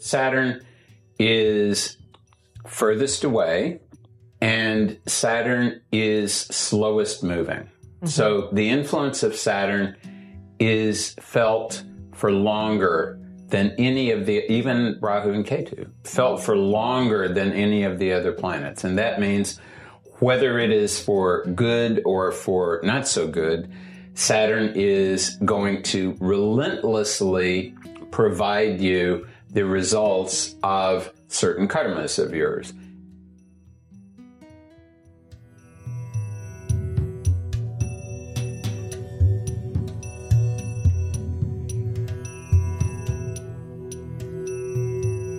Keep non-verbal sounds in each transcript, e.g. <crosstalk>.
Saturn is furthest away and Saturn is slowest moving. Mm-hmm. So the influence of Saturn is felt for longer than any of the, even Rahu and Ketu, felt for longer than any of the other planets. And that means whether it is for good or for not so good, Saturn is going to relentlessly provide you the results of certain karmas of yours.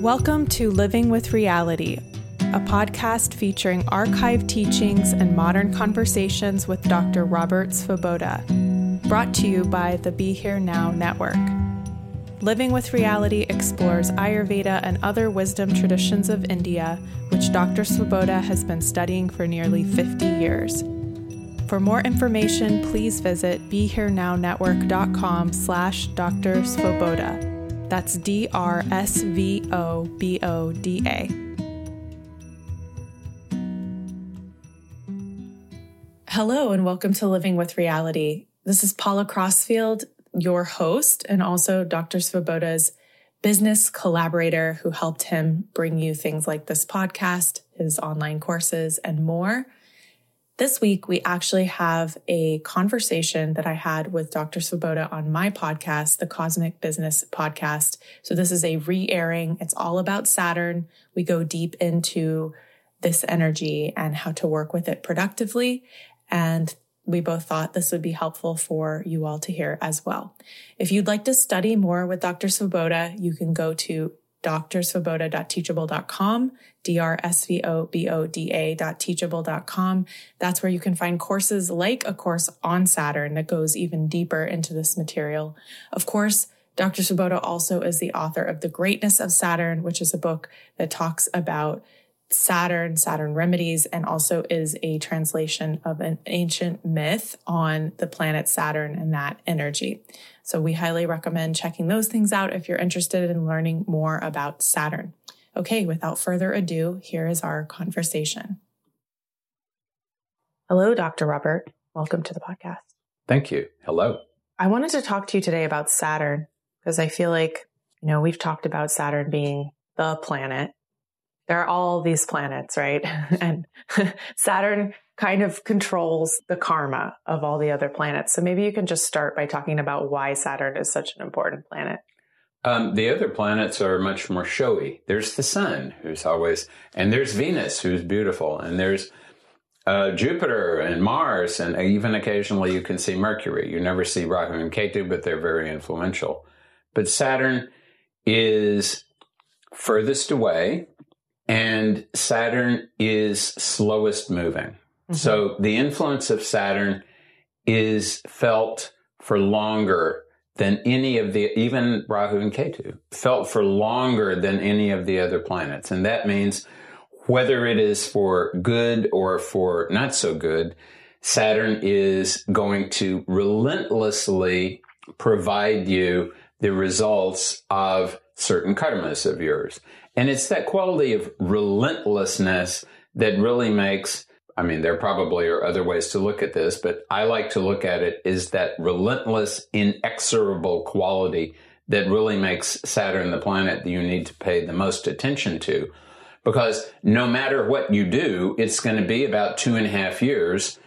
Welcome to Living with Reality, a podcast featuring archived teachings and modern conversations with Dr. Robert Svoboda, brought to you by the Be Here Now Network. Living with Reality explores Ayurveda and other wisdom traditions of India, which Dr. Svoboda has been studying for nearly 50 years. For more information, please visit BeHereNowNetwork.com slash Dr. Svoboda. That's D R S V O B O D A. Hello, and welcome to Living with Reality. This is Paula Crossfield, your host, and also Dr. Svoboda's business collaborator who helped him bring you things like this podcast, his online courses, and more. This week, we actually have a conversation that I had with Dr. Svoboda on my podcast, the Cosmic Business Podcast. So, this is a re airing. It's all about Saturn. We go deep into this energy and how to work with it productively. And we both thought this would be helpful for you all to hear as well. If you'd like to study more with Dr. Svoboda, you can go to drsvoboda.teachable.com, D-R-S-V-O-B-O-D-A.teachable.com. That's where you can find courses like a course on Saturn that goes even deeper into this material. Of course, Dr. Svoboda also is the author of The Greatness of Saturn, which is a book that talks about Saturn, Saturn remedies, and also is a translation of an ancient myth on the planet Saturn and that energy. So we highly recommend checking those things out if you're interested in learning more about Saturn. Okay, without further ado, here is our conversation. Hello, Dr. Robert. Welcome to the podcast. Thank you. Hello. I wanted to talk to you today about Saturn because I feel like, you know, we've talked about Saturn being the planet. There are all these planets, right? <laughs> and <laughs> Saturn kind of controls the karma of all the other planets. So maybe you can just start by talking about why Saturn is such an important planet. Um, the other planets are much more showy. There's the sun, who's always, and there's Venus, who's beautiful, and there's uh, Jupiter and Mars, and even occasionally you can see Mercury. You never see Rahu and Ketu, but they're very influential. But Saturn is furthest away, and Saturn is slowest moving. Mm-hmm. So the influence of Saturn is felt for longer than any of the, even Rahu and Ketu, felt for longer than any of the other planets. And that means whether it is for good or for not so good, Saturn is going to relentlessly provide you the results of certain karmas of yours. And it's that quality of relentlessness that really makes I mean, there probably are other ways to look at this, but I like to look at it is that relentless, inexorable quality that really makes Saturn the planet that you need to pay the most attention to. Because no matter what you do, it's going to be about two and a half years,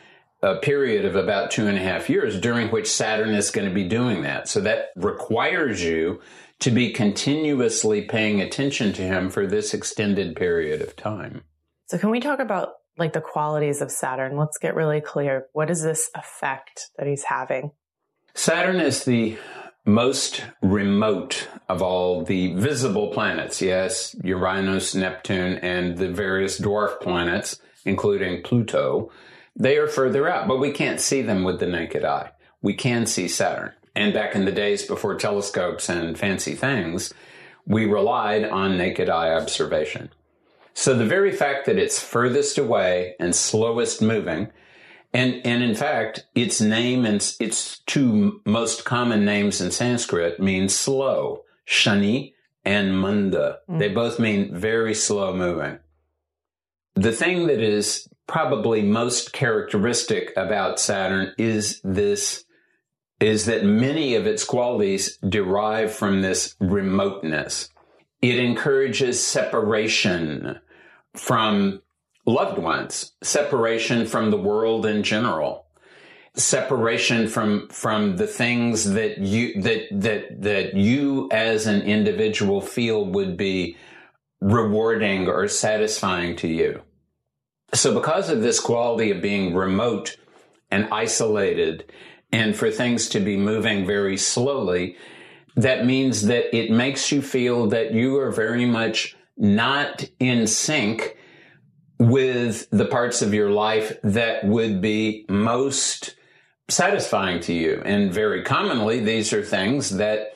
a period of about two and a half years during which Saturn is going to be doing that. So that requires you to be continuously paying attention to him for this extended period of time. So can we talk about like the qualities of Saturn? Let's get really clear. What is this effect that he's having? Saturn is the most remote of all the visible planets. Yes, Uranus, Neptune, and the various dwarf planets, including Pluto, they are further out, but we can't see them with the naked eye. We can see Saturn. And back in the days before telescopes and fancy things, we relied on naked eye observation. So the very fact that it's furthest away and slowest moving and, and in fact, its name and its two most common names in Sanskrit mean slow, shani and manda. Mm. They both mean very slow moving. The thing that is probably most characteristic about Saturn is this, is that many of its qualities derive from this remoteness. It encourages separation from loved ones, separation from the world in general, separation from from the things that you that that that you as an individual feel would be rewarding or satisfying to you. So because of this quality of being remote and isolated and for things to be moving very slowly, that means that it makes you feel that you are very much not in sync with the parts of your life that would be most satisfying to you. And very commonly, these are things that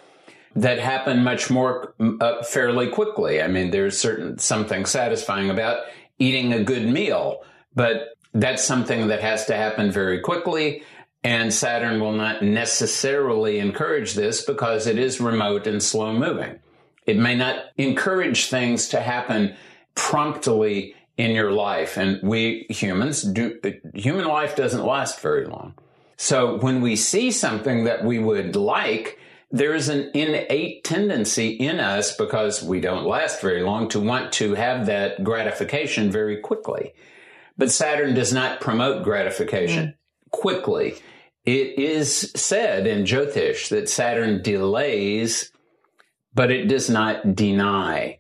that happen much more uh, fairly quickly. I mean, there's certain something satisfying about eating a good meal, but that's something that has to happen very quickly. And Saturn will not necessarily encourage this because it is remote and slow moving. It may not encourage things to happen promptly in your life. And we humans do, human life doesn't last very long. So when we see something that we would like, there is an innate tendency in us because we don't last very long to want to have that gratification very quickly. But Saturn does not promote gratification mm. Quickly. It is said in Jyotish that Saturn delays, but it does not deny.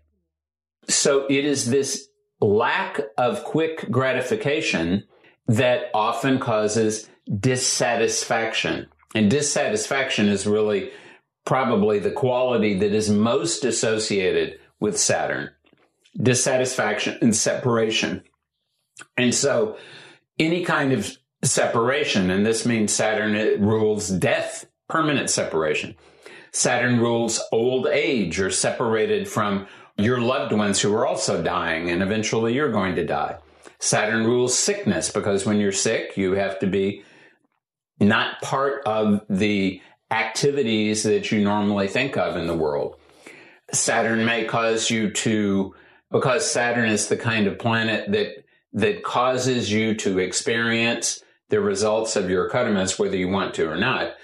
So it is this lack of quick gratification that often causes dissatisfaction. And dissatisfaction is really probably the quality that is most associated with Saturn. Dissatisfaction and separation. And so any kind of separation, and this means Saturn rules death, permanent separation. Saturn rules old age or separated from your loved ones who are also dying, and eventually you're going to die. Saturn rules sickness because when you're sick, you have to be not part of the activities that you normally think of in the world. Saturn may cause you to, because Saturn is the kind of planet that, that causes you to experience the results of your karmas, whether you want to or not.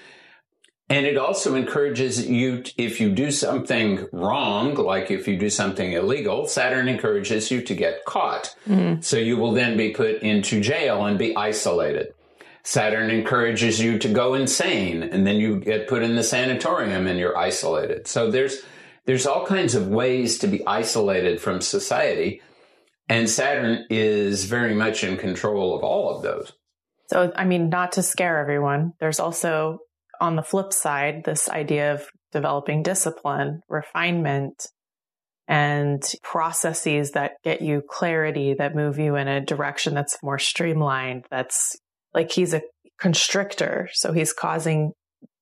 And it also encourages you, if you do something wrong, like if you do something illegal, Saturn encourages you to get caught. Mm-hmm. So you will then be put into jail and be isolated. Saturn encourages you to go insane and then you get put in the sanatorium and you're isolated. So there's, there's all kinds of ways to be isolated from society. And Saturn is very much in control of all of those. So, I mean, not to scare everyone, there's also on the flip side, this idea of developing discipline, refinement, and processes that get you clarity, that move you in a direction that's more streamlined. That's like he's a constrictor. So he's causing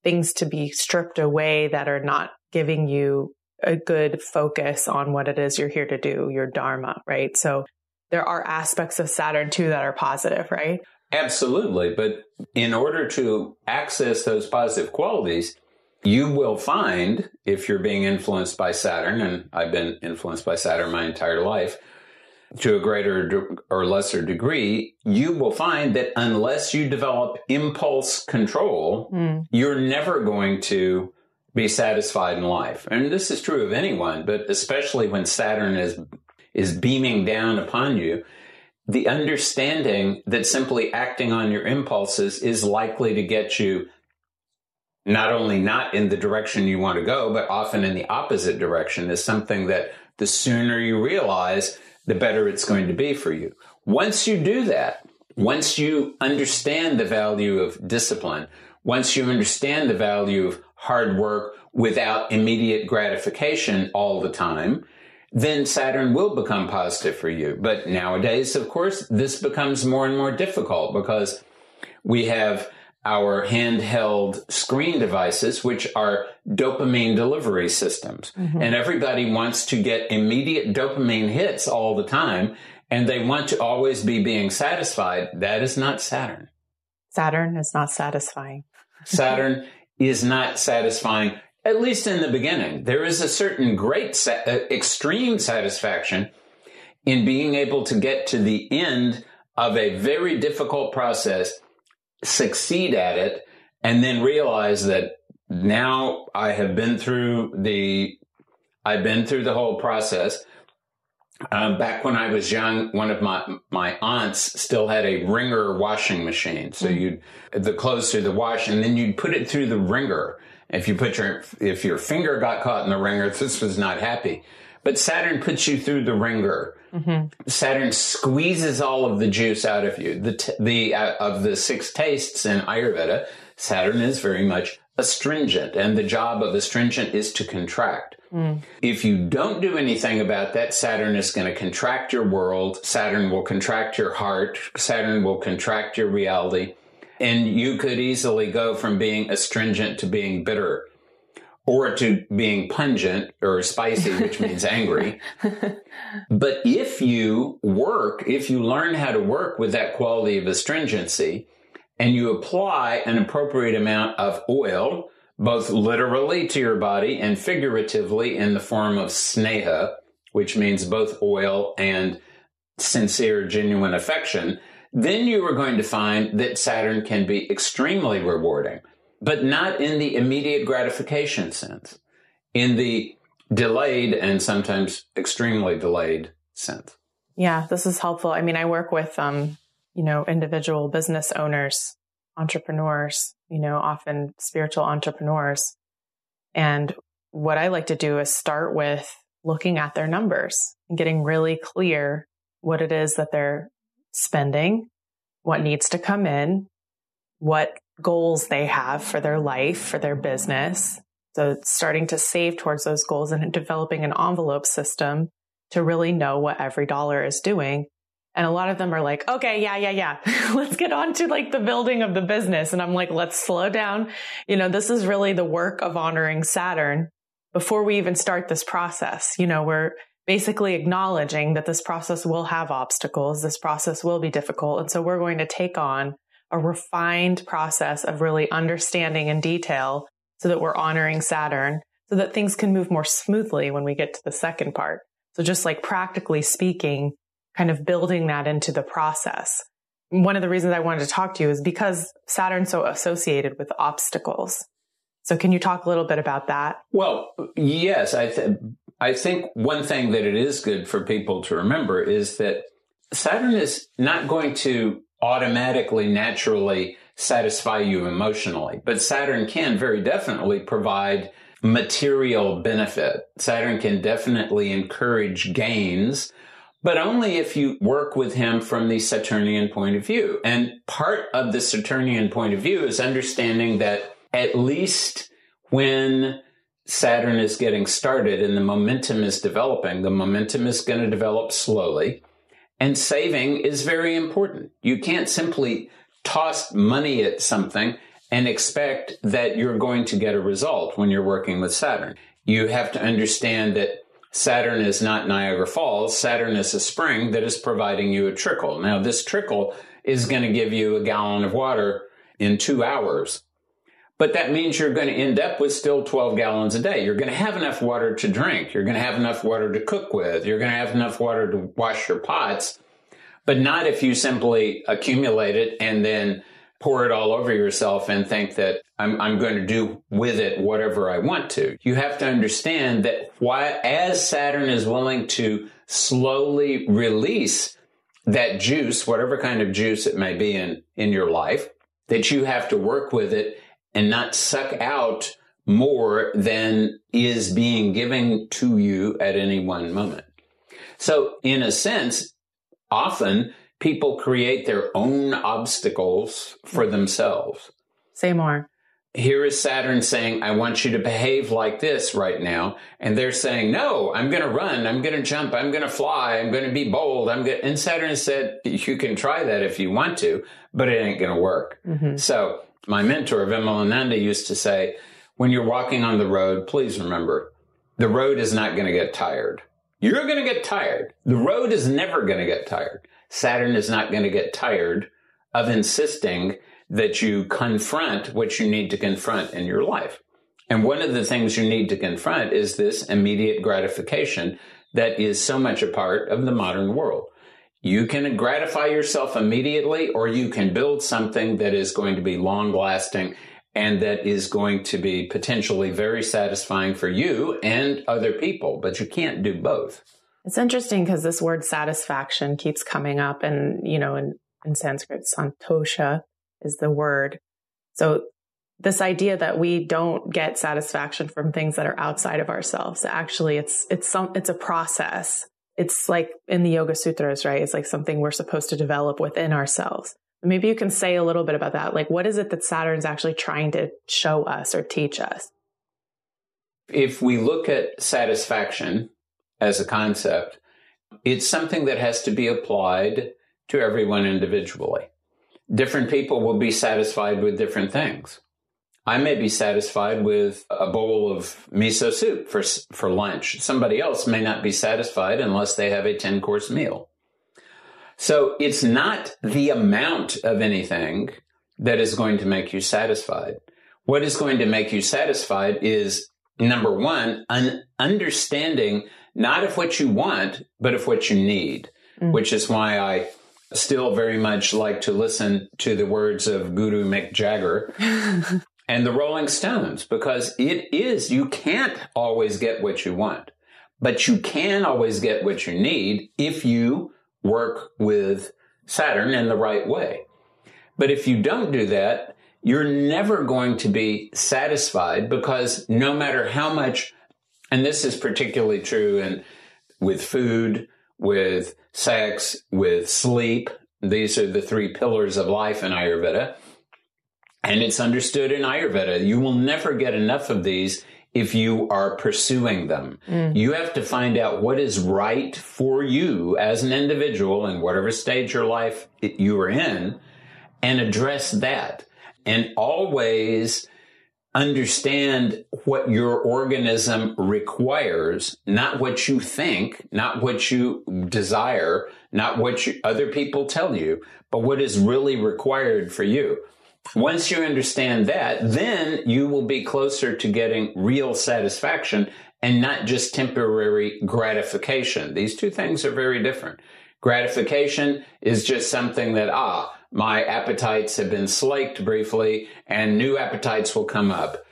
things to be stripped away that are not giving you a good focus on what it is you're here to do, your dharma, right? So there are aspects of Saturn too that are positive, right? Absolutely. But in order to access those positive qualities, you will find if you're being influenced by Saturn, and I've been influenced by Saturn my entire life to a greater or lesser degree, you will find that unless you develop impulse control, mm. you're never going to be satisfied in life. And this is true of anyone, but especially when Saturn is is beaming down upon you, the understanding that simply acting on your impulses is likely to get you not only not in the direction you want to go, but often in the opposite direction is something that the sooner you realize, the better it's going to be for you. Once you do that, once you understand the value of discipline, once you understand the value of hard work without immediate gratification all the time, then Saturn will become positive for you. But nowadays, of course, this becomes more and more difficult because we have our handheld screen devices, which are dopamine delivery systems. Mm-hmm. And everybody wants to get immediate dopamine hits all the time. And they want to always be being satisfied. That is not Saturn. Saturn is not satisfying. Saturn is not satisfying, at least in the beginning. There is a certain great, sa- uh, extreme satisfaction in being able to get to the end of a very difficult process succeed at it and then realize that now I have been through the I've been through the whole process. Um, back when I was young, one of my my aunts still had a wringer washing machine. So mm-hmm. you'd the clothes through the wash, and then you'd put it through the wringer. If you put your if your finger got caught in the wringer, this was not happy. But Saturn puts you through the wringer. Mm-hmm. Saturn squeezes all of the juice out of you. The t- the uh, of the six tastes in Ayurveda, Saturn is very much astringent, and the job of astringent is to contract. Mm. If you don't do anything about that, Saturn is going to contract your world. Saturn will contract your heart. Saturn will contract your reality. And you could easily go from being astringent to being bitter or to being pungent or spicy, which means angry. <laughs> But if you work, if you learn how to work with that quality of astringency and you apply an appropriate amount of oil, both literally to your body and figuratively in the form of sneha, which means both oil and sincere, genuine affection, then you are going to find that Saturn can be extremely rewarding but not in the immediate gratification sense, in the delayed and sometimes extremely delayed sense. Yeah, this is helpful. I mean, I work with, um, you know, individual business owners, entrepreneurs, you know, often spiritual entrepreneurs. And what I like to do is start with looking at their numbers and getting really clear what it is that they're spending, what needs to come in, what goals they have for their life, for their business. So starting to save towards those goals and developing an envelope system to really know what every dollar is doing. And a lot of them are like, okay, yeah, yeah, yeah. <laughs> let's get on to like the building of the business. And I'm like, let's slow down. You know, this is really the work of honoring Saturn before we even start this process. You know, we're basically acknowledging that this process will have obstacles. This process will be difficult. And so we're going to take on a refined process of really understanding in detail so that we're honoring Saturn so that things can move more smoothly when we get to the second part. So just like practically speaking, kind of building that into the process. One of the reasons I wanted to talk to you is because Saturn's so associated with obstacles. So can you talk a little bit about that? Well, yes, I th- I think one thing that it is good for people to remember is that Saturn is not going to automatically, naturally satisfy you emotionally. But Saturn can very definitely provide material benefit. Saturn can definitely encourage gains, but only if you work with him from the Saturnian point of view. And part of the Saturnian point of view is understanding that at least when Saturn is getting started and the momentum is developing, the momentum is going to develop slowly and saving is very important. You can't simply toss money at something and expect that you're going to get a result when you're working with Saturn. You have to understand that Saturn is not Niagara Falls. Saturn is a spring that is providing you a trickle. Now, this trickle is going to give you a gallon of water in two hours. But that means you're going to end up with still 12 gallons a day. You're going to have enough water to drink. You're going to have enough water to cook with. You're going to have enough water to wash your pots, but not if you simply accumulate it and then pour it all over yourself and think that I'm, I'm going to do with it whatever I want to. You have to understand that why, as Saturn is willing to slowly release that juice, whatever kind of juice it may be in, in your life, that you have to work with it and not suck out more than is being given to you at any one moment. So in a sense, often people create their own obstacles for themselves. Say more. Here is Saturn saying, I want you to behave like this right now. And they're saying, no, I'm going to run. I'm going to jump. I'm going to fly. I'm going to be bold. I'm going and Saturn said, you can try that if you want to, but it ain't going to work. Mm-hmm. So my mentor, Vimalananda used to say, when you're walking on the road, please remember the road is not going to get tired. You're going to get tired. The road is never going to get tired. Saturn is not going to get tired of insisting that you confront what you need to confront in your life. And one of the things you need to confront is this immediate gratification that is so much a part of the modern world. You can gratify yourself immediately, or you can build something that is going to be long lasting and that is going to be potentially very satisfying for you and other people, but you can't do both. It's interesting because this word satisfaction keeps coming up and, you know, in, in Sanskrit, santosha is the word. So this idea that we don't get satisfaction from things that are outside of ourselves. Actually, it's, it's some, it's a process. It's like in the Yoga Sutras, right? It's like something we're supposed to develop within ourselves. Maybe you can say a little bit about that. Like, what is it that Saturn's actually trying to show us or teach us? If we look at satisfaction as a concept, it's something that has to be applied to everyone individually. Different people will be satisfied with different things. I may be satisfied with a bowl of miso soup for, for lunch. Somebody else may not be satisfied unless they have a 10 course meal. So it's not the amount of anything that is going to make you satisfied. What is going to make you satisfied is number one, an understanding not of what you want, but of what you need, mm. which is why I still very much like to listen to the words of Guru Mick Jagger <laughs> and the Rolling Stones, because it is, you can't always get what you want, but you can always get what you need if you work with Saturn in the right way. But if you don't do that, you're never going to be satisfied because no matter how much, and this is particularly true in, with food, with sex, with sleep, these are the three pillars of life in Ayurveda. And it's understood in Ayurveda. You will never get enough of these if you are pursuing them. Mm. You have to find out what is right for you as an individual in whatever stage your life you are in and address that. And always understand what your organism requires, not what you think, not what you desire, not what you, other people tell you, but what is really required for you. Once you understand that, then you will be closer to getting real satisfaction and not just temporary gratification. These two things are very different. Gratification is just something that, ah, my appetites have been slaked briefly and new appetites will come up.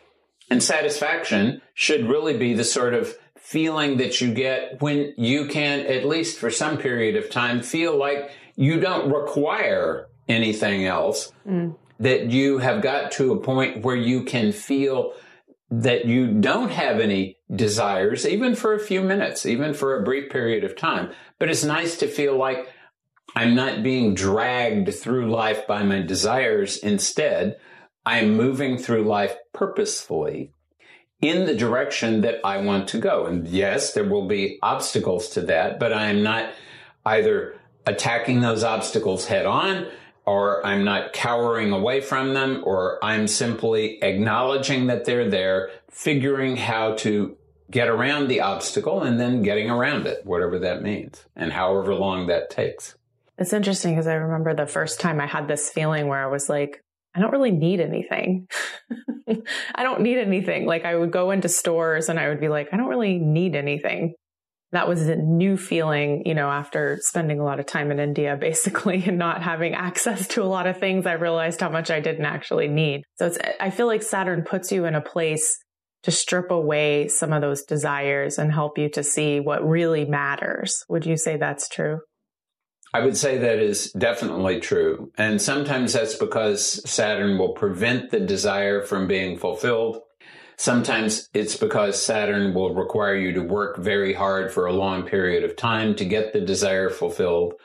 And satisfaction should really be the sort of feeling that you get when you can, at least for some period of time, feel like you don't require anything else. Mm that you have got to a point where you can feel that you don't have any desires, even for a few minutes, even for a brief period of time. But it's nice to feel like I'm not being dragged through life by my desires. Instead, I'm moving through life purposefully in the direction that I want to go. And yes, there will be obstacles to that, but I am not either attacking those obstacles head on or I'm not cowering away from them, or I'm simply acknowledging that they're there, figuring how to get around the obstacle and then getting around it, whatever that means, and however long that takes. It's interesting because I remember the first time I had this feeling where I was like, I don't really need anything. <laughs> I don't need anything. Like I would go into stores and I would be like, I don't really need anything. That was a new feeling, you know, after spending a lot of time in India, <laughs> basically, and not having access to a lot of things. I realized how much I didn't actually need. So it's, I feel like Saturn puts you in a place to strip away some of those desires and help you to see what really matters. Would you say that's true? I would say that is definitely true. And sometimes that's because Saturn will prevent the desire from being fulfilled. Sometimes it's because Saturn will require you to work very hard for a long period of time to get the desire fulfilled.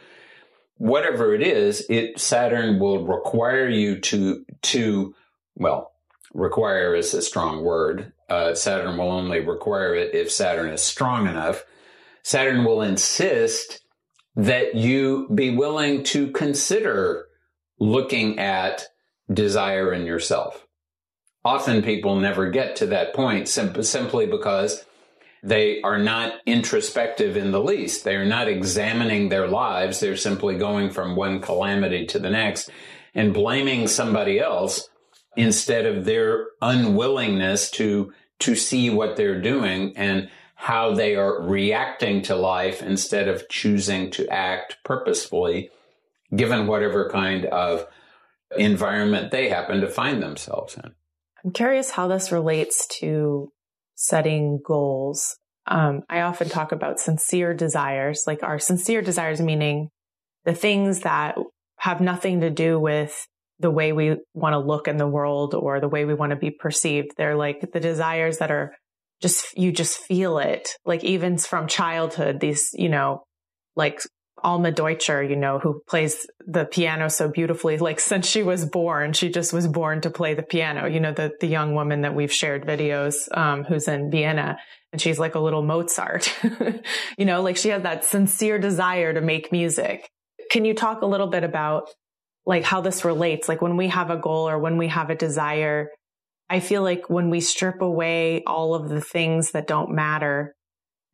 Whatever it is, it Saturn will require you to to well, require is a strong word. Uh, Saturn will only require it if Saturn is strong enough. Saturn will insist that you be willing to consider looking at desire in yourself. Often people never get to that point sim- simply because they are not introspective in the least. They are not examining their lives. They're simply going from one calamity to the next and blaming somebody else instead of their unwillingness to to see what they're doing and how they are reacting to life instead of choosing to act purposefully, given whatever kind of environment they happen to find themselves in. I'm curious how this relates to setting goals. Um, I often talk about sincere desires, like our sincere desires, meaning the things that have nothing to do with the way we want to look in the world or the way we want to be perceived. They're like the desires that are just you just feel it like even from childhood these you know like Alma Deutscher, you know, who plays the piano so beautifully. <laughs> Like since she was born, she just was born to play the piano. You know, the, the young woman that we've shared videos, um, who's in Vienna and she's like a little Mozart. <laughs> you know, like she has that sincere desire to make music. Can you talk a little bit about like how this relates? Like when we have a goal or when we have a desire, I feel like when we strip away all of the things that don't matter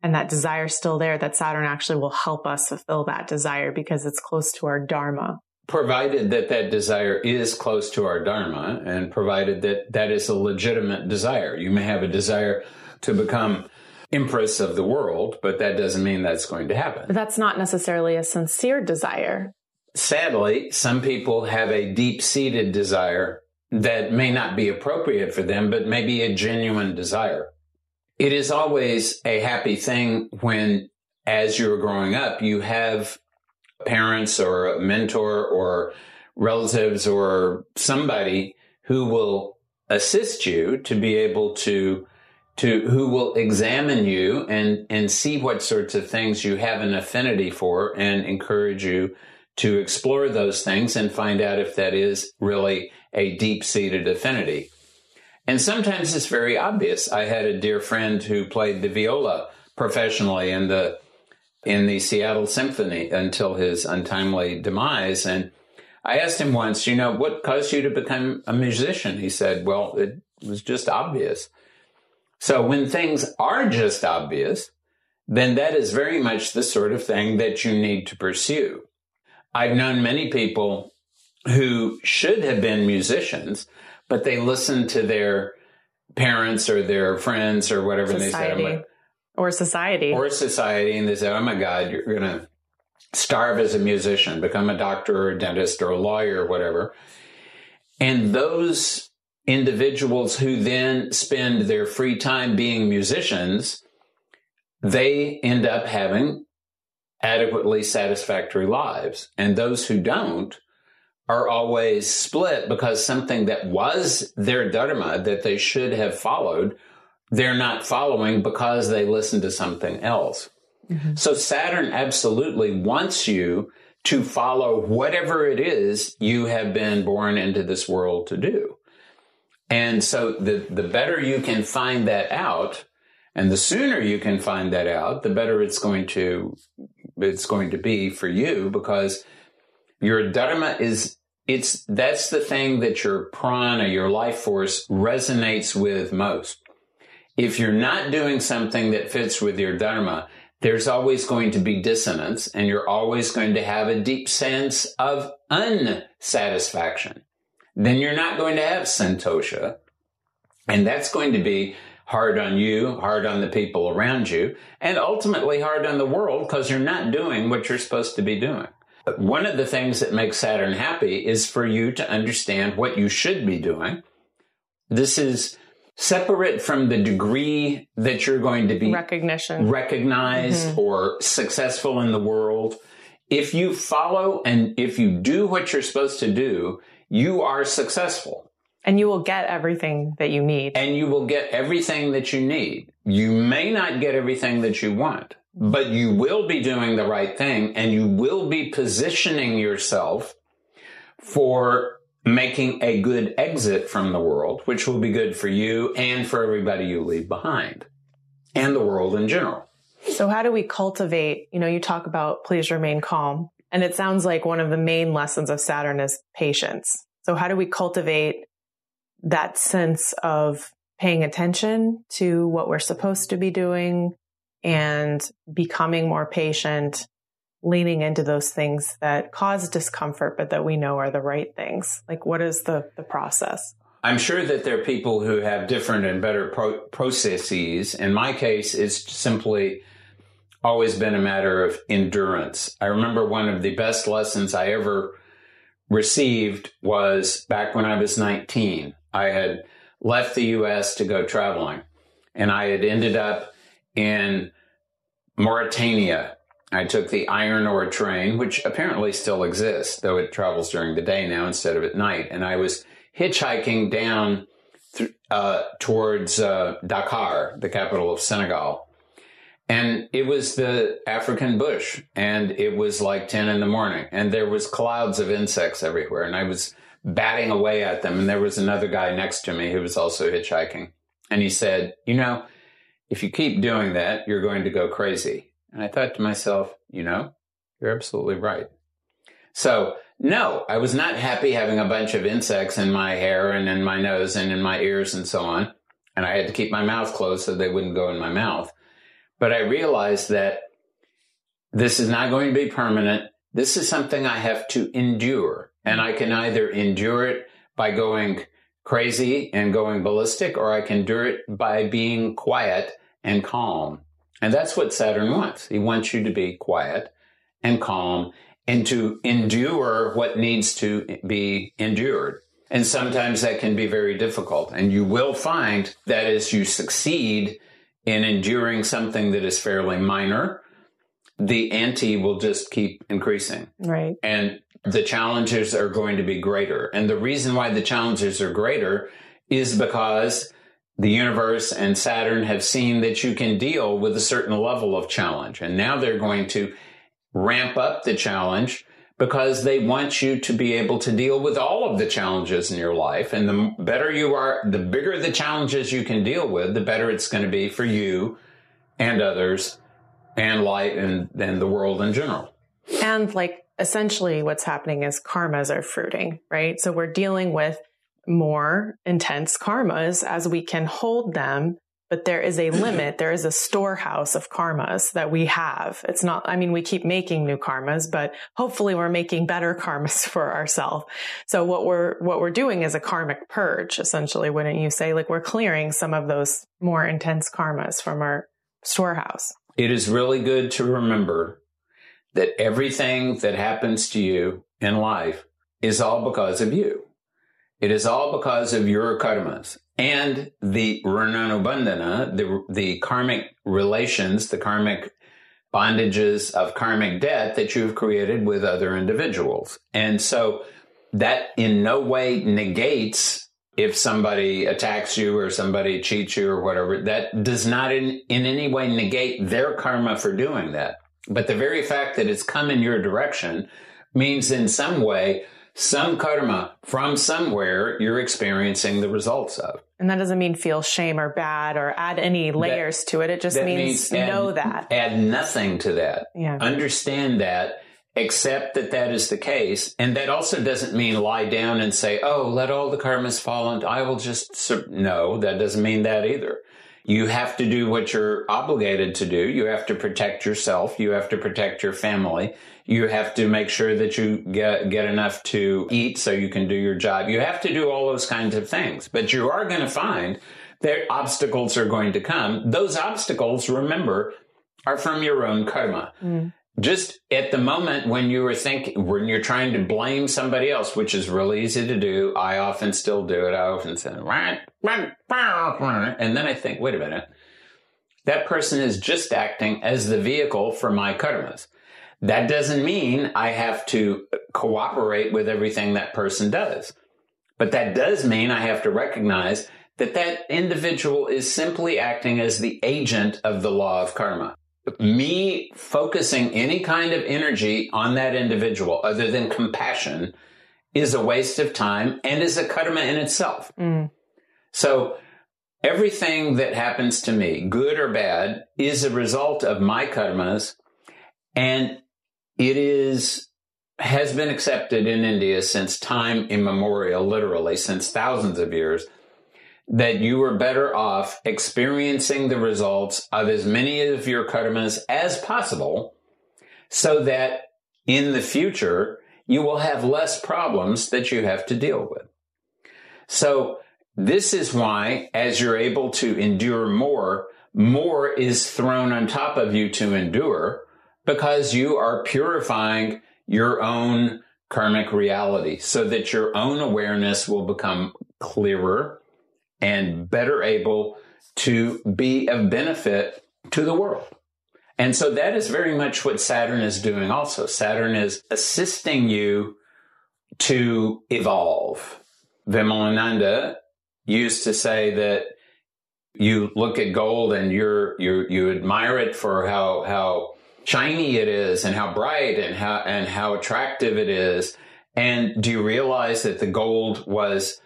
and that desire still there, that Saturn actually will help us fulfill that desire because it's close to our Dharma. Provided that that desire is close to our Dharma and provided that that is a legitimate desire. You may have a desire to become empress of the world, but that doesn't mean that's going to happen. But that's not necessarily a sincere desire. Sadly, some people have a deep seated desire that may not be appropriate for them, but maybe a genuine desire. It is always a happy thing when, as you're growing up, you have parents or a mentor or relatives or somebody who will assist you to be able to to who will examine you and and see what sorts of things you have an affinity for and encourage you to explore those things and find out if that is really a deep seated affinity. And sometimes it's very obvious. I had a dear friend who played the viola professionally in the in the Seattle Symphony until his untimely demise. And I asked him once, you know, what caused you to become a musician? He said, well, it was just obvious. So when things are just obvious, then that is very much the sort of thing that you need to pursue. I've known many people who should have been musicians, but they listen to their parents or their friends or whatever society. they said, or society. Or society. And they said, oh my God, you're going to starve as a musician, become a doctor or a dentist or a lawyer or whatever. And those individuals who then spend their free time being musicians, they end up having adequately satisfactory lives. And those who don't are always split because something that was their dharma that they should have followed, they're not following because they listen to something else. Mm-hmm. So Saturn absolutely wants you to follow whatever it is you have been born into this world to do. And so the, the better you can find that out, and the sooner you can find that out, the better it's going to, it's going to be for you because your dharma is, it's, that's the thing that your prana, your life force resonates with most. If you're not doing something that fits with your dharma, there's always going to be dissonance and you're always going to have a deep sense of unsatisfaction. Then you're not going to have santosha. And that's going to be hard on you, hard on the people around you, and ultimately hard on the world because you're not doing what you're supposed to be doing. One of the things that makes Saturn happy is for you to understand what you should be doing. This is separate from the degree that you're going to be recognition recognized mm-hmm. or successful in the world. If you follow and if you do what you're supposed to do, you are successful. And you will get everything that you need. And you will get everything that you need. You may not get everything that you want, Mm-hmm. but you will be doing the right thing and you will be positioning yourself for making a good exit from the world, which will be good for you and for everybody you leave behind and the world in general. So how do we cultivate, you know, you talk about please remain calm. And it sounds like one of the main lessons of Saturn is patience. So how do we cultivate that sense of paying attention to what we're supposed to be doing and becoming more patient, leaning into those things that cause discomfort, but that we know are the right things? Like, what is the, the process? I'm sure that there are people who have different and better pro- processes. In my case, it's simply always been a matter of endurance. I remember one of the best lessons I ever received was back when I was 19. I had left the US to go traveling and I had ended up in Mauritania. I took the iron ore train, which apparently still exists, though it travels during the day now instead of at night. And I was hitchhiking down th- uh, towards uh, Dakar, the capital of Senegal. And it was the African bush and it was like 10 in the morning and there was clouds of insects everywhere. And I was batting away at them. And there was another guy next to me who was also hitchhiking. And he said, You know, if you keep doing that, you're going to go crazy. And I thought to myself, You know, you're absolutely right. So, no, I was not happy having a bunch of insects in my hair and in my nose and in my ears and so on. And I had to keep my mouth closed so they wouldn't go in my mouth. But I realized that this is not going to be permanent. This is something I have to endure. And I can either endure it by going crazy and going ballistic, or I can do it by being quiet and calm. And that's what Saturn wants. He wants you to be quiet and calm and to endure what needs to be endured. And sometimes that can be very difficult. And you will find that as you succeed in enduring something that is fairly minor, the ante will just keep increasing. Right. And the challenges are going to be greater. And the reason why the challenges are greater is because the universe and Saturn have seen that you can deal with a certain level of challenge. And now they're going to ramp up the challenge because they want you to be able to deal with all of the challenges in your life. And the better you are, the bigger the challenges you can deal with, the better it's going to be for you and others and light and, and the world in general. And like essentially what's happening is karmas are fruiting, right? So we're dealing with more intense karmas as we can hold them, but there is a <clears throat> limit. There is a storehouse of karmas that we have. It's not, I mean, we keep making new karmas, but hopefully we're making better <laughs> karmas for ourselves. So what we're, what we're doing is a karmic purge, essentially, wouldn't you say? Like we're clearing some of those more intense karmas from our storehouse. It is really good to remember that everything that happens to you in life is all because of you. It is all because of your karmas and the Rinanubandhana, the, the karmic relations, the karmic bondages of karmic debt that you've created with other individuals. And so that in no way negates if somebody attacks you or somebody cheats you or whatever. That does not in, in any way negate their karma for doing that. But the very fact that it's come in your direction means in some way, some karma from somewhere you're experiencing the results of. And that doesn't mean feel shame or bad or add any layers that, to it. It just means, means add, know that. Add nothing to that. Yeah. Understand that, accept that that is the case. And that also doesn't mean lie down and say, oh, let all the karmas fall and I will just, no, that doesn't mean that either. You have to do what you're obligated to do. You have to protect yourself. You have to protect your family. You have to make sure that you get, get enough to eat so you can do your job. You have to do all those kinds of things, but you are going to find that obstacles are going to come. Those obstacles, remember, are from your own karma. Mm. Just at the moment when you were thinking, when you're trying to blame somebody else, which is really easy to do, I often still do it. I often say, and then I think, wait a minute. That person is just acting as the vehicle for my karmas. That doesn't mean I have to cooperate with everything that person does. But that does mean I have to recognize that that individual is simply acting as the agent of the law of karma. Me focusing any kind of energy on that individual other than compassion is a waste of time and is a karma in itself. Mm. So everything that happens to me, good or bad, is a result of my karmas and it is has been accepted in India since time immemorial, literally since thousands of years, that you are better off experiencing the results of as many of your karmas as possible so that in the future you will have less problems that you have to deal with. So this is why as you're able to endure more, more is thrown on top of you to endure because you are purifying your own karmic reality so that your own awareness will become clearer and better able to be of benefit to the world. And so that is very much what Saturn is doing also. Saturn is assisting you to evolve. Vimalananda used to say that you look at gold and you're, you you admire it for how, how shiny it is and how bright and how and how attractive it is. And do you realize that the gold was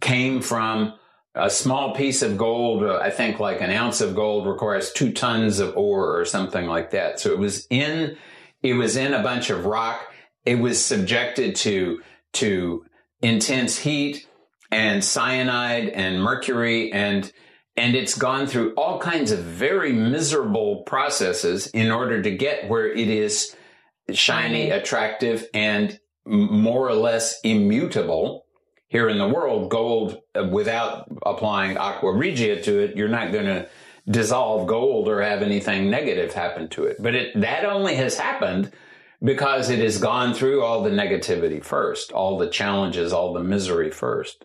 came from a small piece of gold? I think like an ounce of gold requires two tons of ore or something like that. So it was in it was in a bunch of rock. It was subjected to to intense heat and cyanide and mercury and and it's gone through all kinds of very miserable processes in order to get where it is shiny, attractive, and more or less immutable. Here in the world, gold, uh, without applying aqua regia to it, you're not going to dissolve gold or have anything negative happen to it. But it, that only has happened because it has gone through all the negativity first, all the challenges, all the misery first.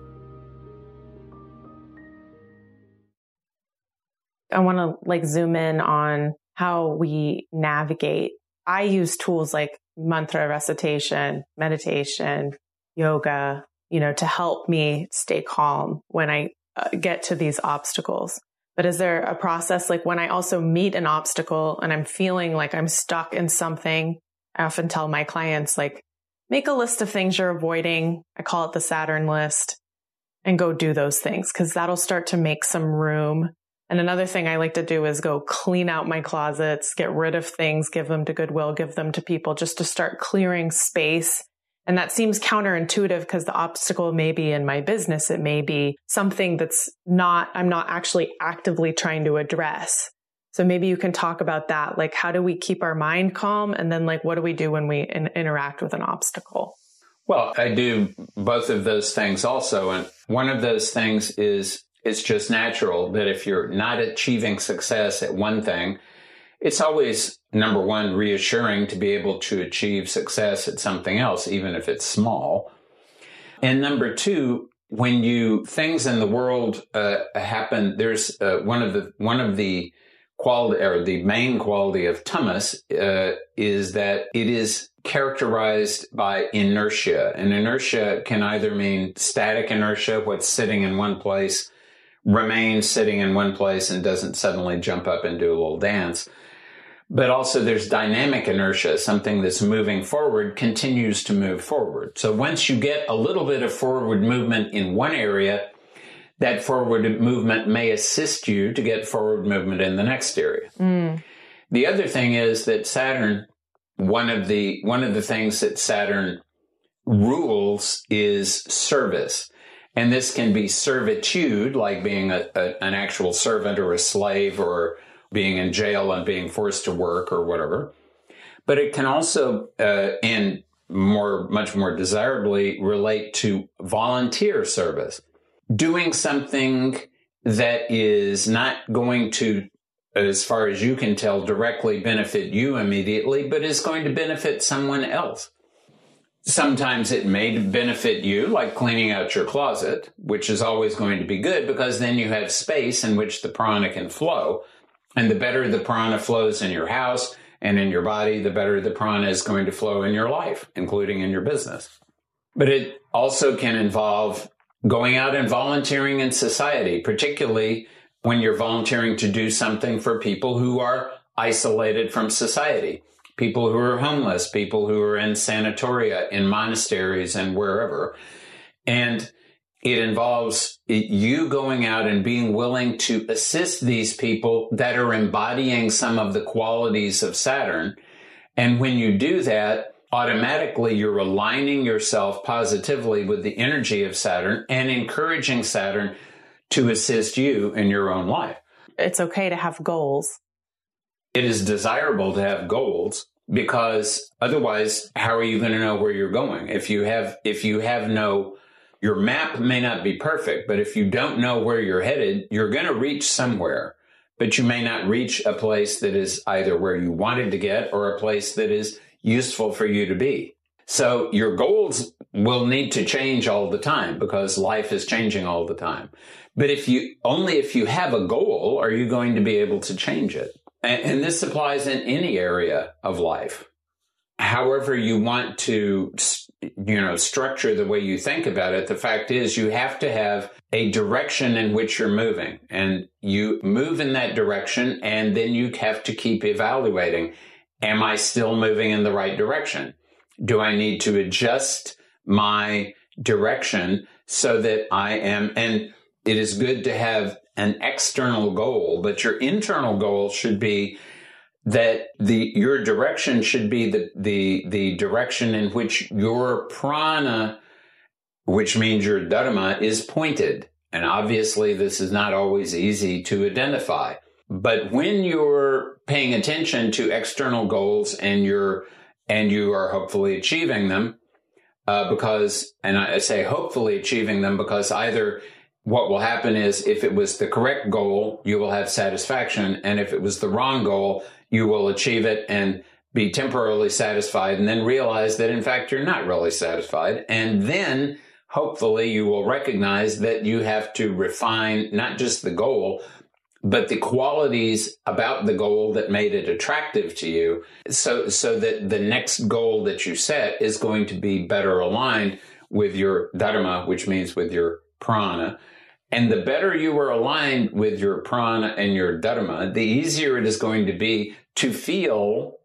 I want to like zoom in on how we navigate. I use tools like mantra recitation, meditation, yoga, you know, to help me stay calm when I uh, get to these obstacles. But is there a process like when I also meet an obstacle and I'm feeling like I'm stuck in something? I often tell my clients, like, make a list of things you're avoiding. I call it the Saturn list and go do those things because that'll start to make some room and another thing I like to do is go clean out my closets, get rid of things, give them to Goodwill, give them to people just to start clearing space. And that seems counterintuitive because the obstacle may be in my business. It may be something that's not, I'm not actually actively trying to address. So maybe you can talk about that. Like, how do we keep our mind calm? And then, like, what do we do when we in- interact with an obstacle? Well, I do both of those things also. And one of those things is it's just natural that if you're not achieving success at one thing, it's always number one, reassuring to be able to achieve success at something else, even if it's small. And number two, when you things in the world uh, happen, there's uh, one of the one of the quality or the main quality of tamas uh, is that it is characterized by inertia. And inertia can either mean static inertia, what's sitting in one place, remains sitting in one place and doesn't suddenly jump up and do a little dance. But also there's dynamic inertia, something that's moving forward continues to move forward. So once you get a little bit of forward movement in one area, that forward movement may assist you to get forward movement in the next area. Mm. The other thing is that Saturn, one of the, one of the things that Saturn rules is service. And this can be servitude, like being a, a, an actual servant or a slave or being in jail and being forced to work or whatever. But it can also, uh, and more, much more desirably, relate to volunteer service. Doing something that is not going to, as far as you can tell, directly benefit you immediately, but is going to benefit someone else. Sometimes it may benefit you, like cleaning out your closet, which is always going to be good because then you have space in which the prana can flow. And the better the prana flows in your house and in your body, the better the prana is going to flow in your life, including in your business. But it also can involve going out and volunteering in society, particularly when you're volunteering to do something for people who are isolated from society people who are homeless, people who are in sanatoria, in monasteries, and wherever. And it involves you going out and being willing to assist these people that are embodying some of the qualities of Saturn. And when you do that, automatically you're aligning yourself positively with the energy of Saturn and encouraging Saturn to assist you in your own life. It's okay to have goals. It is desirable to have goals because otherwise, how are you going to know where you're going? If you have, if you have no, your map may not be perfect, but if you don't know where you're headed, you're going to reach somewhere, but you may not reach a place that is either where you wanted to get or a place that is useful for you to be. So your goals will need to change all the time because life is changing all the time. But if you, only if you have a goal are you going to be able to change it. And, and this applies in any area of life. However you want to, you know, structure the way you think about it, the fact is you have to have a direction in which you're moving and you move in that direction and then you have to keep evaluating. Am I still moving in the right direction? Do I need to adjust my direction so that I am, and it is good to have an external goal, but your internal goal should be that the your direction should be the the the direction in which your prana, which means your dharma, is pointed. And obviously, this is not always easy to identify. But when you're paying attention to external goals and you're and you are hopefully achieving them, uh, because and I say hopefully achieving them because either what will happen is if it was the correct goal, you will have satisfaction. And if it was the wrong goal, you will achieve it and be temporarily satisfied and then realize that in fact you're not really satisfied. And then hopefully you will recognize that you have to refine not just the goal, but the qualities about the goal that made it attractive to you so so that the next goal that you set is going to be better aligned with your dharma which means with your prana and the better you are aligned with your prana and your dharma, the easier it is going to be to feel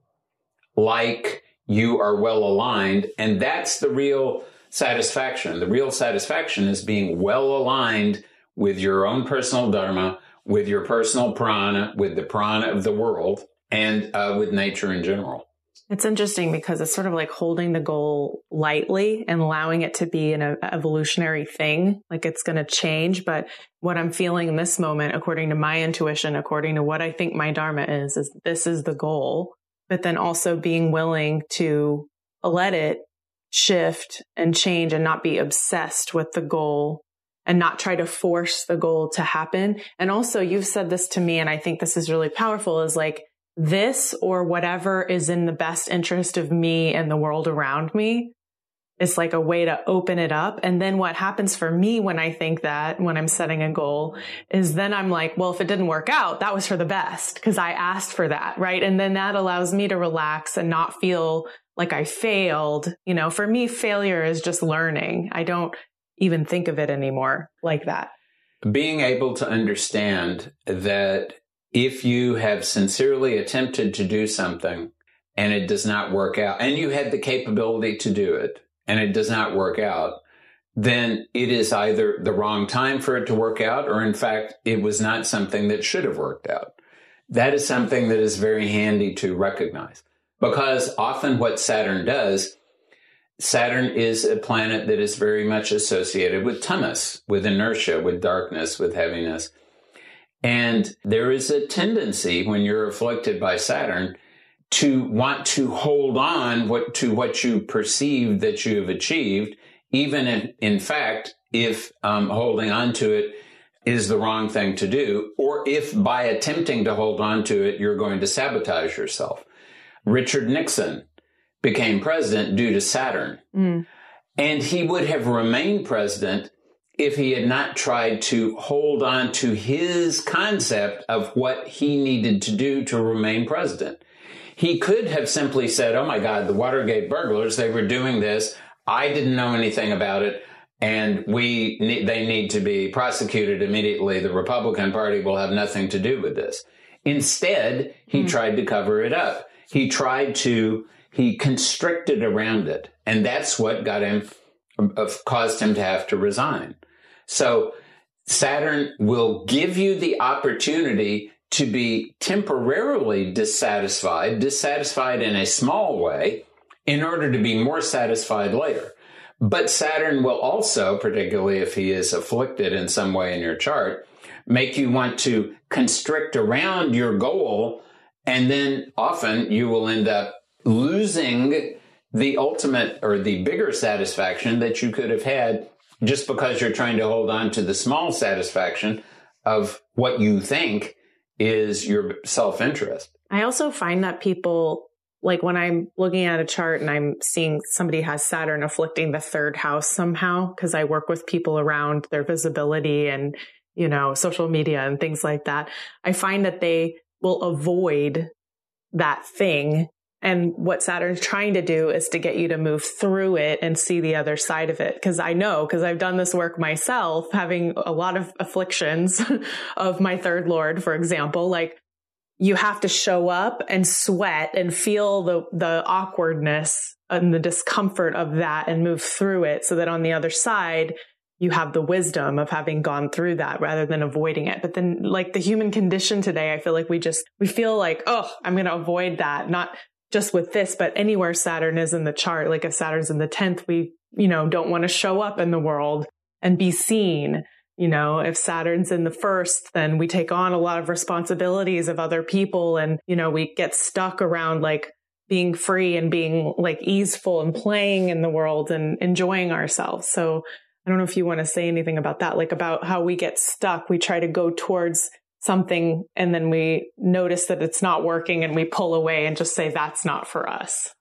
like you are well aligned. And that's the real satisfaction. The real satisfaction is being well aligned with your own personal dharma, with your personal prana, with the prana of the world, and uh, with nature in general. It's interesting because it's sort of like holding the goal lightly and allowing it to be an evolutionary thing. Like it's going to change. But what I'm feeling in this moment, according to my intuition, according to what I think my Dharma is, is this is the goal. But then also being willing to let it shift and change and not be obsessed with the goal and not try to force the goal to happen. And also you've said this to me and I think this is really powerful is like, this or whatever is in the best interest of me and the world around me. it's like a way to open it up. And then what happens for me when I think that, when I'm setting a goal, is then I'm like, well, if it didn't work out, that was for the best because I asked for that. Right. And then that allows me to relax and not feel like I failed. You know, for me, failure is just learning. I don't even think of it anymore like that. Being able to understand that if you have sincerely attempted to do something and it does not work out, and you had the capability to do it, and it does not work out, then it is either the wrong time for it to work out, or in fact, it was not something that should have worked out. That is something that is very handy to recognize because often what Saturn does, Saturn is a planet that is very much associated with tamas, with inertia, with darkness, with heaviness. And there is a tendency when you're afflicted by Saturn to want to hold on what, to what you perceive that you have achieved, even if, in fact, if um, holding on to it is the wrong thing to do, or if by attempting to hold on to it, you're going to sabotage yourself. Richard Nixon became president due to Saturn. Mm. And he would have remained president if he had not tried to hold on to his concept of what he needed to do to remain president. He could have simply said, Oh my God, the Watergate burglars, they were doing this. I didn't know anything about it. And we, they need to be prosecuted immediately. The Republican Party will have nothing to do with this. Instead, he mm. tried to cover it up. He tried to, he constricted around it. And that's what got him, uh, caused him to have to resign. So Saturn will give you the opportunity to be temporarily dissatisfied, dissatisfied in a small way, in order to be more satisfied later. But Saturn will also, particularly if he is afflicted in some way in your chart, make you want to constrict around your goal. And then often you will end up losing the ultimate or the bigger satisfaction that you could have had just because you're trying to hold on to the small satisfaction of what you think is your self interest. I also find that people, like when I'm looking at a chart and I'm seeing somebody has Saturn afflicting the third house somehow, because I work with people around their visibility and, you know, social media and things like that, I find that they will avoid that thing and what Saturn's trying to do is to get you to move through it and see the other side of it. Cause I know, cause I've done this work myself, having a lot of afflictions <laughs> of my third Lord, for example, like you have to show up and sweat and feel the, the awkwardness and the discomfort of that and move through it so that on the other side, you have the wisdom of having gone through that rather than avoiding it. But then like the human condition today, I feel like we just, we feel like, oh, I'm going to avoid that. Not, just with this, but anywhere Saturn is in the chart, like if Saturn's in the 10th, we, you know, don't want to show up in the world and be seen. You know, if Saturn's in the first, then we take on a lot of responsibilities of other people and, you know, we get stuck around like being free and being like easeful and playing in the world and enjoying ourselves. So I don't know if you want to say anything about that, like about how we get stuck. We try to go towards something and then we notice that it's not working and we pull away and just say that's not for us?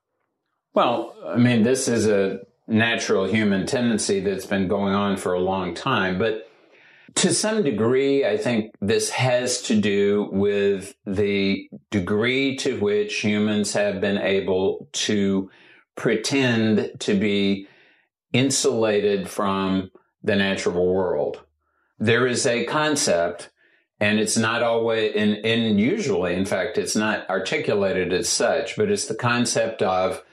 Well, I mean, this is a natural human tendency that's been going on for a long time, but to some degree, I think this has to do with the degree to which humans have been able to pretend to be insulated from the natural world. There is a concept and it's not always and, and usually in fact it's not articulated as such but it's the concept of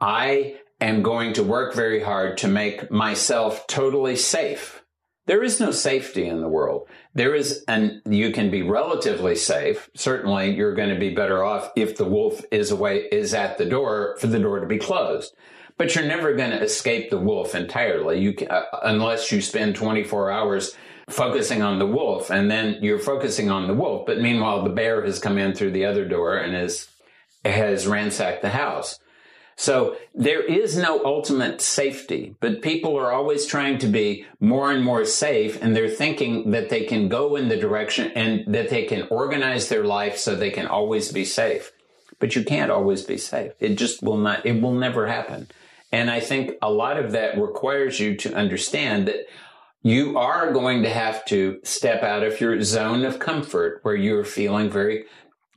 i am going to work very hard to make myself totally safe. There is no safety in the world. There is and you can be relatively safe. Certainly you're going to be better off if the wolf is away is at the door for the door to be closed. But you're never going to escape the wolf entirely. You can, uh, unless you spend 24 hours focusing on the wolf and then you're focusing on the wolf but meanwhile the bear has come in through the other door and is has ransacked the house. So there is no ultimate safety but people are always trying to be more and more safe and they're thinking that they can go in the direction and that they can organize their life so they can always be safe. But you can't always be safe. It just will not it will never happen. And I think a lot of that requires you to understand that you are going to have to step out of your zone of comfort where you're feeling very,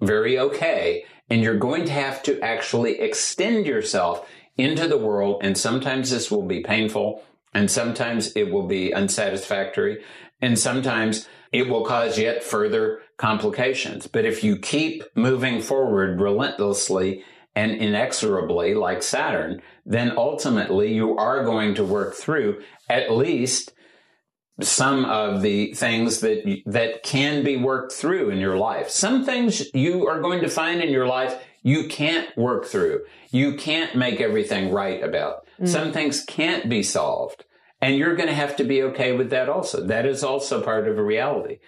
very okay. And you're going to have to actually extend yourself into the world. And sometimes this will be painful and sometimes it will be unsatisfactory. And sometimes it will cause yet further complications. But if you keep moving forward relentlessly and inexorably like Saturn, then ultimately you are going to work through at least some of the things that that can be worked through in your life. Some things you are going to find in your life you can't work through. You can't make everything right about. Mm. Some things can't be solved. And you're going to have to be okay with that also. That is also part of a reality.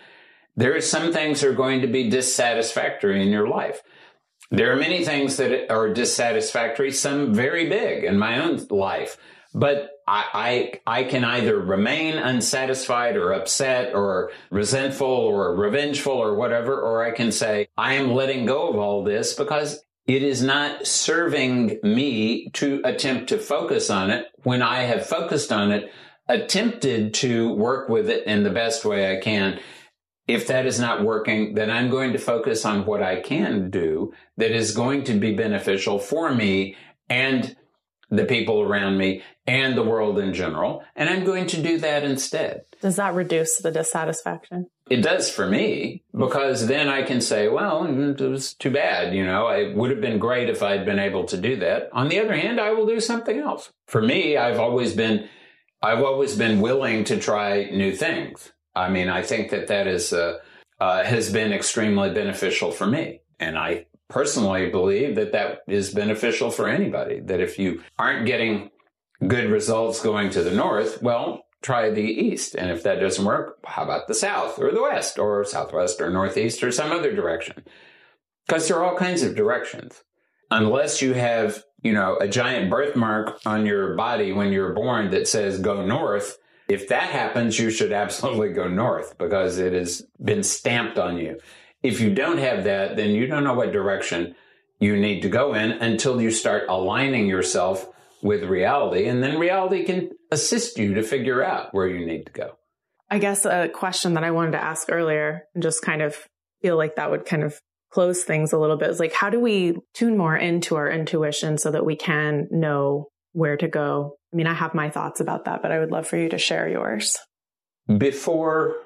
There are some things that are going to be dissatisfactory in your life. There are many things that are dissatisfactory, some very big in my own life. But I, I, I can either remain unsatisfied or upset or resentful or revengeful or whatever, or I can say, I am letting go of all this because it is not serving me to attempt to focus on it when I have focused on it, attempted to work with it in the best way I can. If that is not working, then I'm going to focus on what I can do that is going to be beneficial for me and the people around me and the world in general. And I'm going to do that instead. Does that reduce the dissatisfaction? It does for me because then I can say, well, it was too bad. You know, it would have been great if I'd been able to do that. On the other hand, I will do something else. For me, I've always been, I've always been willing to try new things. I mean, I think that that is, uh, uh, has been extremely beneficial for me. And I personally believe that that is beneficial for anybody. That if you aren't getting good results going to the north, well, try the east. And if that doesn't work, how about the south or the west or southwest or northeast or some other direction? Because there are all kinds of directions. Unless you have, you know, a giant birthmark on your body when you're born that says go north, if that happens, you should absolutely go north because it has been stamped on you. If you don't have that, then you don't know what direction you need to go in until you start aligning yourself with reality. And then reality can assist you to figure out where you need to go. I guess a question that I wanted to ask earlier and just kind of feel like that would kind of close things a little bit is like, how do we tune more into our intuition so that we can know where to go? I mean, I have my thoughts about that, but I would love for you to share yours. Before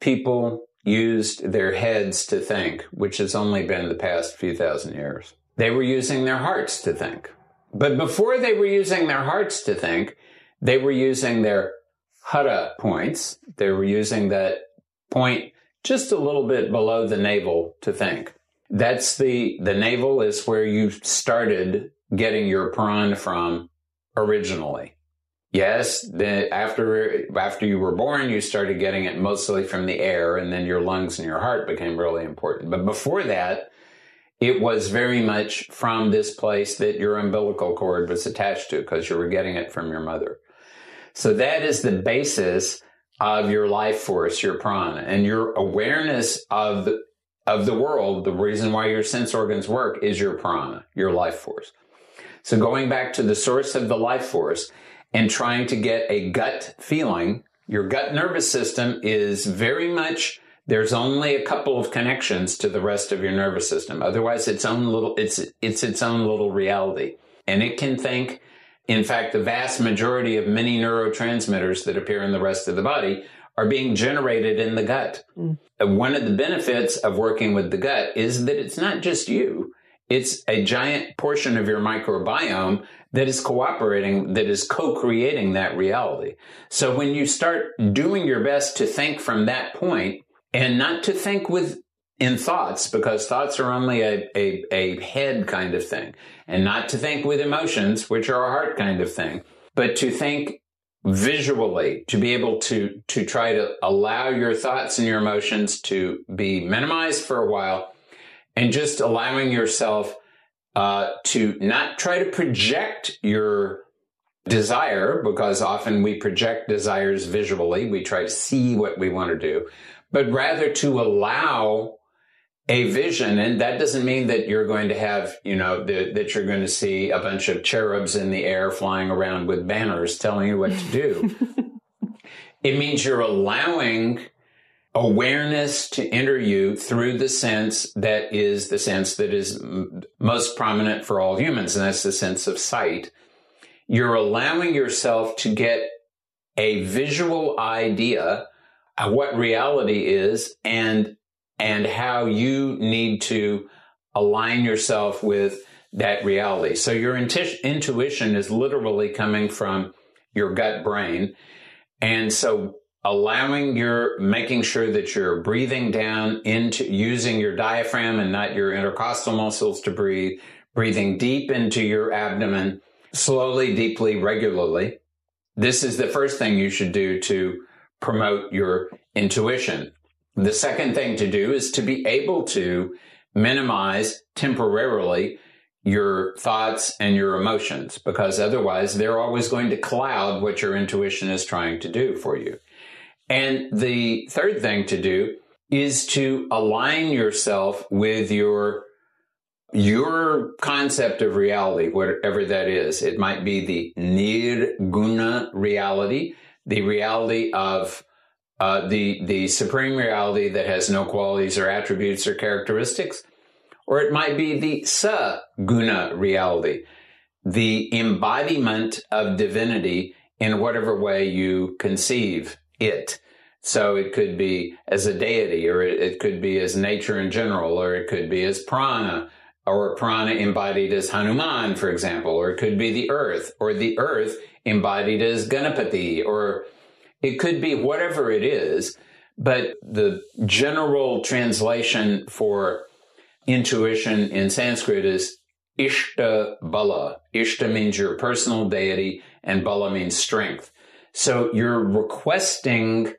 people used their heads to think, which has only been the past few thousand years. They were using their hearts to think. But before they were using their hearts to think, they were using their hara points. They were using that point just a little bit below the navel to think. That's the, the navel is where you started getting your prana from originally. Yes, then after after you were born, you started getting it mostly from the air, and then your lungs and your heart became really important. But before that, it was very much from this place that your umbilical cord was attached to, because you were getting it from your mother. So that is the basis of your life force, your prana, and your awareness of the, of the world. The reason why your sense organs work is your prana, your life force. So going back to the source of the life force and trying to get a gut feeling, your gut nervous system is very much there's only a couple of connections to the rest of your nervous system. Otherwise, its own little it's it's its own little reality, and it can think. In fact, the vast majority of many neurotransmitters that appear in the rest of the body are being generated in the gut. Mm. One of the benefits of working with the gut is that it's not just you. It's a giant portion of your microbiome that is cooperating, that is co-creating that reality. So when you start doing your best to think from that point and not to think with in thoughts because thoughts are only a, a, a head kind of thing and not to think with emotions, which are a heart kind of thing, but to think visually to be able to to try to allow your thoughts and your emotions to be minimized for a while and just allowing yourself uh, to not try to project your desire, because often we project desires visually. We try to see what we want to do, but rather to allow a vision, and that doesn't mean that you're going to have, you know, the, that you're going to see a bunch of cherubs in the air flying around with banners telling you what to do. <laughs> it means you're allowing awareness to enter you through the sense that is the sense that is most prominent for all humans, and that's the sense of sight. You're allowing yourself to get a visual idea of what reality is and and how you need to align yourself with that reality. So your intu- intuition is literally coming from your gut brain. And so allowing your making sure that you're breathing down into using your diaphragm and not your intercostal muscles to breathe, breathing deep into your abdomen, slowly, deeply, regularly. This is the first thing you should do to promote your intuition. The second thing to do is to be able to minimize temporarily your thoughts and your emotions because otherwise they're always going to cloud what your intuition is trying to do for you. And the third thing to do is to align yourself with your your concept of reality, whatever that is. It might be the nirguna reality, the reality of uh, the the supreme reality that has no qualities or attributes or characteristics, or it might be the sa-guna reality, the embodiment of divinity in whatever way you conceive it. So it could be as a deity, or it, could be as nature in general, or it could be as prana, or prana embodied as Hanuman, for example, or it could be the earth, or the earth embodied as Ganapati, or it could be whatever it is. But the general translation for intuition in Sanskrit is Ishta Bala. Ishta means your personal deity, and Bala means strength. So you're requesting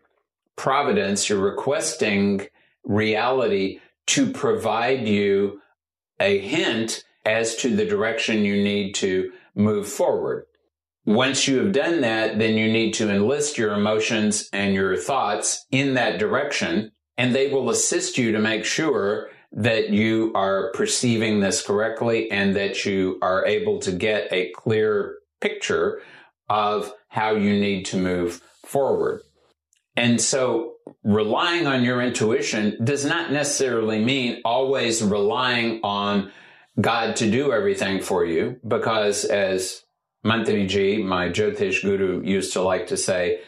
providence, you're requesting reality to provide you a hint as to the direction you need to move forward. Once you have done that, then you need to enlist your emotions and your thoughts in that direction, and they will assist you to make sure that you are perceiving this correctly and that you are able to get a clear picture of how you need to move forward. And so relying on your intuition does not necessarily mean always relying on God to do everything for you, because as Mantriji, my Jyotish guru, used to like to say,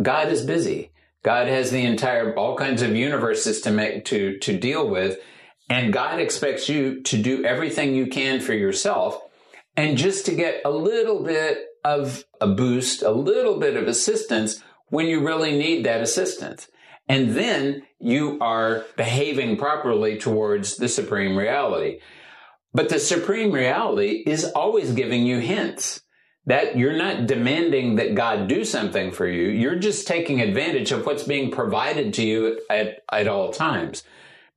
God is busy. God has the entire, all kinds of universes to make, to, to deal with. And God expects you to do everything you can for yourself. And just to get a little bit of a boost, a little bit of assistance when you really need that assistance. And then you are behaving properly towards the supreme reality. But the supreme reality is always giving you hints that you're not demanding that God do something for you. You're just taking advantage of what's being provided to you at, at all times.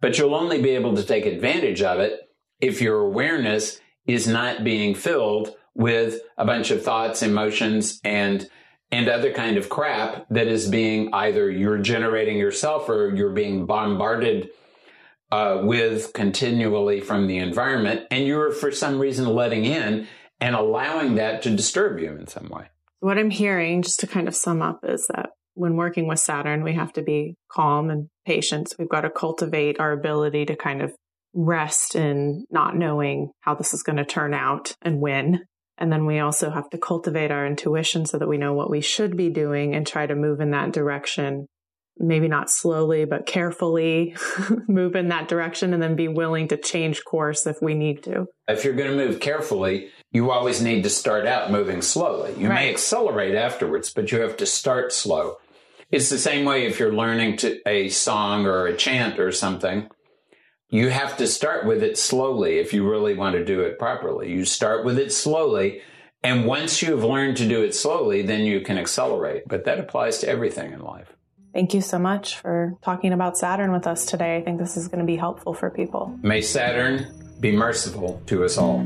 But you'll only be able to take advantage of it if your awareness is not being filled with a bunch of thoughts, emotions, and and other kind of crap that is being either you're generating yourself or you're being bombarded uh, with continually from the environment, and you're for some reason letting in and allowing that to disturb you in some way. What I'm hearing, just to kind of sum up, is that when working with Saturn, we have to be calm and patient. We've got to cultivate our ability to kind of rest in not knowing how this is going to turn out and when. And then we also have to cultivate our intuition so that we know what we should be doing and try to move in that direction. Maybe not slowly, but carefully <laughs> move in that direction and then be willing to change course if we need to. If you're going to move carefully, you always need to start out moving slowly. You right. may accelerate afterwards, but you have to start slow. It's the same way if you're learning to, a song or a chant or something you have to start with it slowly if you really want to do it properly. You start with it slowly. And once you've learned to do it slowly, then you can accelerate. But that applies to everything in life. Thank you so much for talking about Saturn with us today. I think this is going to be helpful for people. May Saturn be merciful to us all.